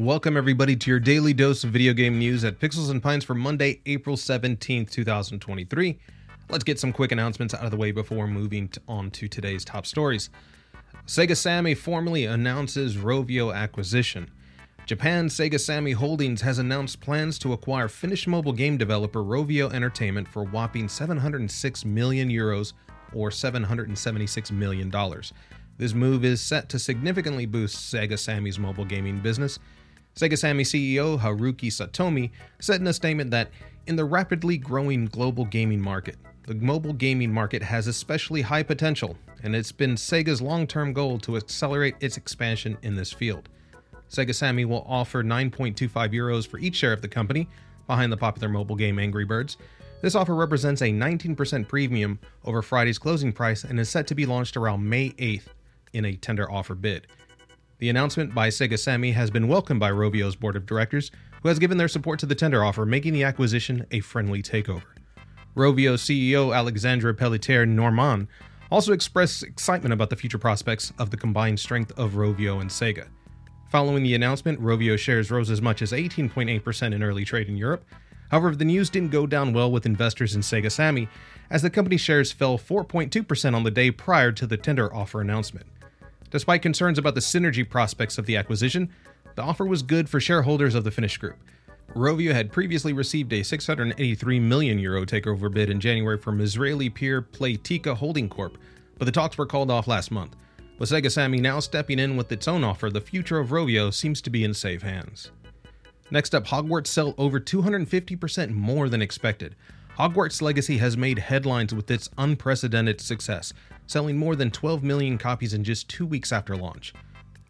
Welcome, everybody, to your daily dose of video game news at Pixels and Pints for Monday, April 17th, 2023. Let's get some quick announcements out of the way before moving on to today's top stories. Sega Sammy formally announces Rovio acquisition. Japan Sega Sammy Holdings has announced plans to acquire Finnish mobile game developer Rovio Entertainment for whopping 706 million euros or 776 million dollars. This move is set to significantly boost Sega Sammy's mobile gaming business. Sega Sammy CEO Haruki Satomi said in a statement that in the rapidly growing global gaming market, the mobile gaming market has especially high potential, and it's been Sega's long term goal to accelerate its expansion in this field. Sega Sammy will offer 9.25 euros for each share of the company, behind the popular mobile game Angry Birds. This offer represents a 19% premium over Friday's closing price and is set to be launched around May 8th in a tender offer bid. The announcement by Sega Sammy has been welcomed by Rovio's board of directors, who has given their support to the tender offer, making the acquisition a friendly takeover. Rovio CEO Alexandre Pelletier Normand also expressed excitement about the future prospects of the combined strength of Rovio and Sega. Following the announcement, Rovio shares rose as much as 18.8% in early trade in Europe. However, the news didn't go down well with investors in Sega Sammy, as the company's shares fell 4.2% on the day prior to the tender offer announcement. Despite concerns about the synergy prospects of the acquisition, the offer was good for shareholders of the Finnish group. Rovio had previously received a 683 million euro takeover bid in January from Israeli peer Playtika Holding Corp, but the talks were called off last month. With Sega Sammy now stepping in with its own offer, the future of Rovio seems to be in safe hands. Next up, Hogwarts sell over 250% more than expected. Hogwarts Legacy has made headlines with its unprecedented success, selling more than 12 million copies in just two weeks after launch.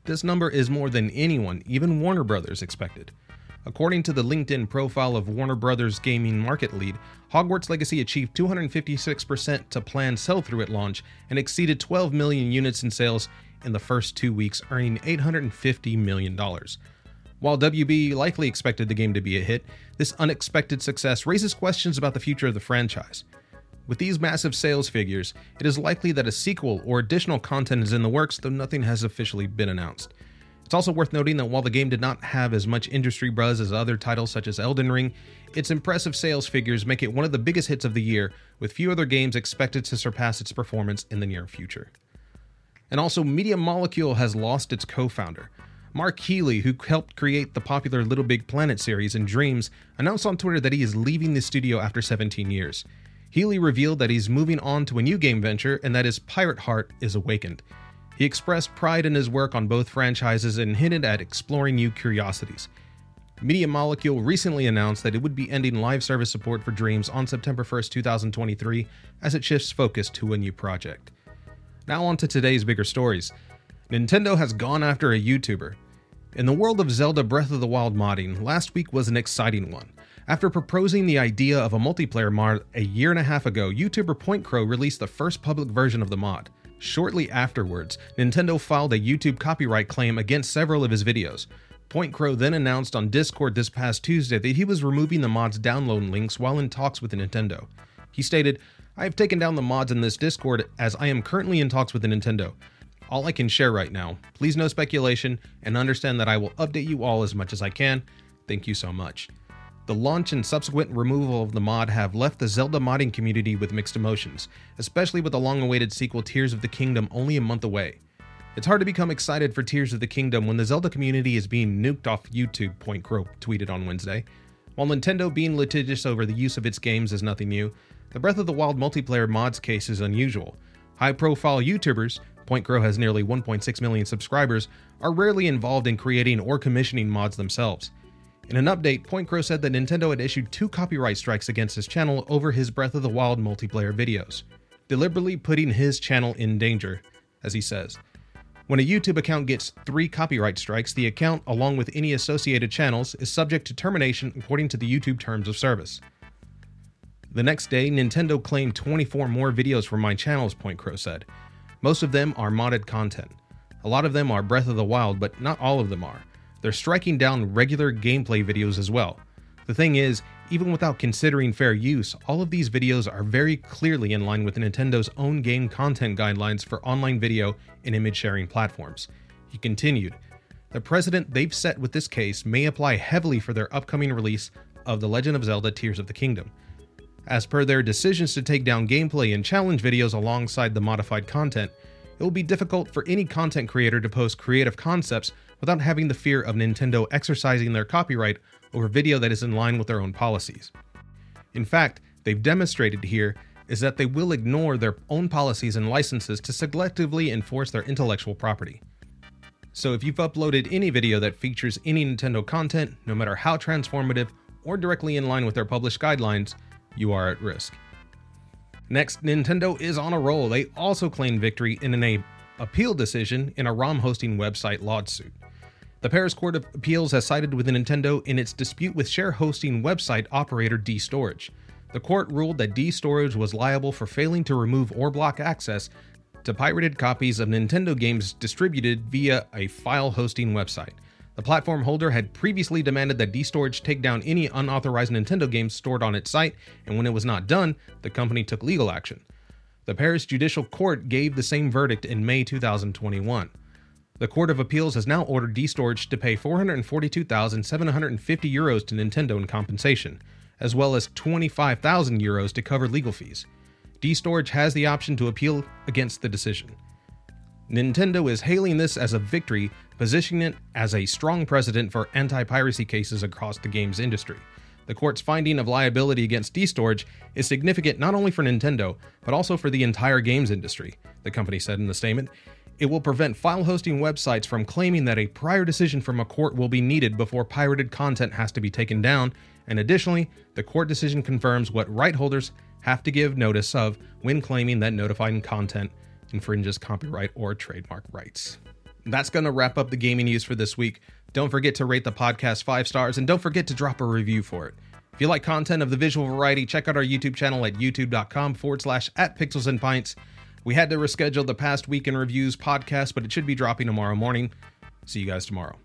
This number is more than anyone, even Warner Brothers, expected. According to the LinkedIn profile of Warner Brothers gaming market lead, Hogwarts Legacy achieved 256% to planned sell through at launch and exceeded 12 million units in sales in the first two weeks, earning $850 million. While WB likely expected the game to be a hit, this unexpected success raises questions about the future of the franchise. With these massive sales figures, it is likely that a sequel or additional content is in the works, though nothing has officially been announced. It's also worth noting that while the game did not have as much industry buzz as other titles such as Elden Ring, its impressive sales figures make it one of the biggest hits of the year, with few other games expected to surpass its performance in the near future. And also, Media Molecule has lost its co founder. Mark Healey, who helped create the popular Little Big Planet series and Dreams, announced on Twitter that he is leaving the studio after 17 years. Healey revealed that he's moving on to a new game venture and that his pirate heart is awakened. He expressed pride in his work on both franchises and hinted at exploring new curiosities. Media Molecule recently announced that it would be ending live service support for Dreams on September 1st, 2023, as it shifts focus to a new project. Now, on to today's bigger stories. Nintendo has gone after a YouTuber. In the world of Zelda Breath of the Wild modding, last week was an exciting one. After proposing the idea of a multiplayer mod a year and a half ago, YouTuber Point Crow released the first public version of the mod. Shortly afterwards, Nintendo filed a YouTube copyright claim against several of his videos. Point Crow then announced on Discord this past Tuesday that he was removing the mod's download links while in talks with Nintendo. He stated, I have taken down the mods in this Discord as I am currently in talks with Nintendo. All I can share right now. Please no speculation and understand that I will update you all as much as I can. Thank you so much. The launch and subsequent removal of the mod have left the Zelda modding community with mixed emotions, especially with the long awaited sequel Tears of the Kingdom only a month away. It's hard to become excited for Tears of the Kingdom when the Zelda community is being nuked off YouTube, Point Crow tweeted on Wednesday. While Nintendo being litigious over the use of its games is nothing new, the Breath of the Wild multiplayer mods case is unusual. High profile YouTubers, Point Crow has nearly 1.6 million subscribers, are rarely involved in creating or commissioning mods themselves. In an update, Point Crow said that Nintendo had issued two copyright strikes against his channel over his Breath of the Wild multiplayer videos, deliberately putting his channel in danger, as he says. When a YouTube account gets three copyright strikes, the account, along with any associated channels, is subject to termination according to the YouTube terms of service. The next day, Nintendo claimed 24 more videos from my channels, Point Crow said. Most of them are modded content. A lot of them are Breath of the Wild, but not all of them are. They're striking down regular gameplay videos as well. The thing is, even without considering fair use, all of these videos are very clearly in line with Nintendo's own game content guidelines for online video and image sharing platforms. He continued, the precedent they've set with this case may apply heavily for their upcoming release of The Legend of Zelda Tears of the Kingdom. As per their decisions to take down gameplay and challenge videos alongside the modified content, it will be difficult for any content creator to post creative concepts without having the fear of Nintendo exercising their copyright over video that is in line with their own policies. In fact, they've demonstrated here is that they will ignore their own policies and licenses to selectively enforce their intellectual property. So if you've uploaded any video that features any Nintendo content, no matter how transformative or directly in line with their published guidelines, you are at risk. Next, Nintendo is on a roll. They also claim victory in an appeal decision in a ROM hosting website lawsuit. The Paris Court of Appeals has sided with Nintendo in its dispute with share hosting website operator DStorage. The court ruled that DStorage was liable for failing to remove or block access to pirated copies of Nintendo games distributed via a file hosting website. The platform holder had previously demanded that DStorage take down any unauthorized Nintendo games stored on its site, and when it was not done, the company took legal action. The Paris Judicial Court gave the same verdict in May 2021. The Court of Appeals has now ordered DStorage to pay 442,750 euros to Nintendo in compensation, as well as 25,000 euros to cover legal fees. DStorage has the option to appeal against the decision. Nintendo is hailing this as a victory, positioning it as a strong precedent for anti piracy cases across the games industry. The court's finding of liability against DStorage is significant not only for Nintendo, but also for the entire games industry, the company said in the statement. It will prevent file hosting websites from claiming that a prior decision from a court will be needed before pirated content has to be taken down, and additionally, the court decision confirms what right holders have to give notice of when claiming that notified content infringes copyright or trademark rights. That's going to wrap up the gaming news for this week. Don't forget to rate the podcast five stars and don't forget to drop a review for it. If you like content of the visual variety, check out our YouTube channel at youtube.com forward slash at pixels and pints. We had to reschedule the past week in reviews podcast, but it should be dropping tomorrow morning. See you guys tomorrow.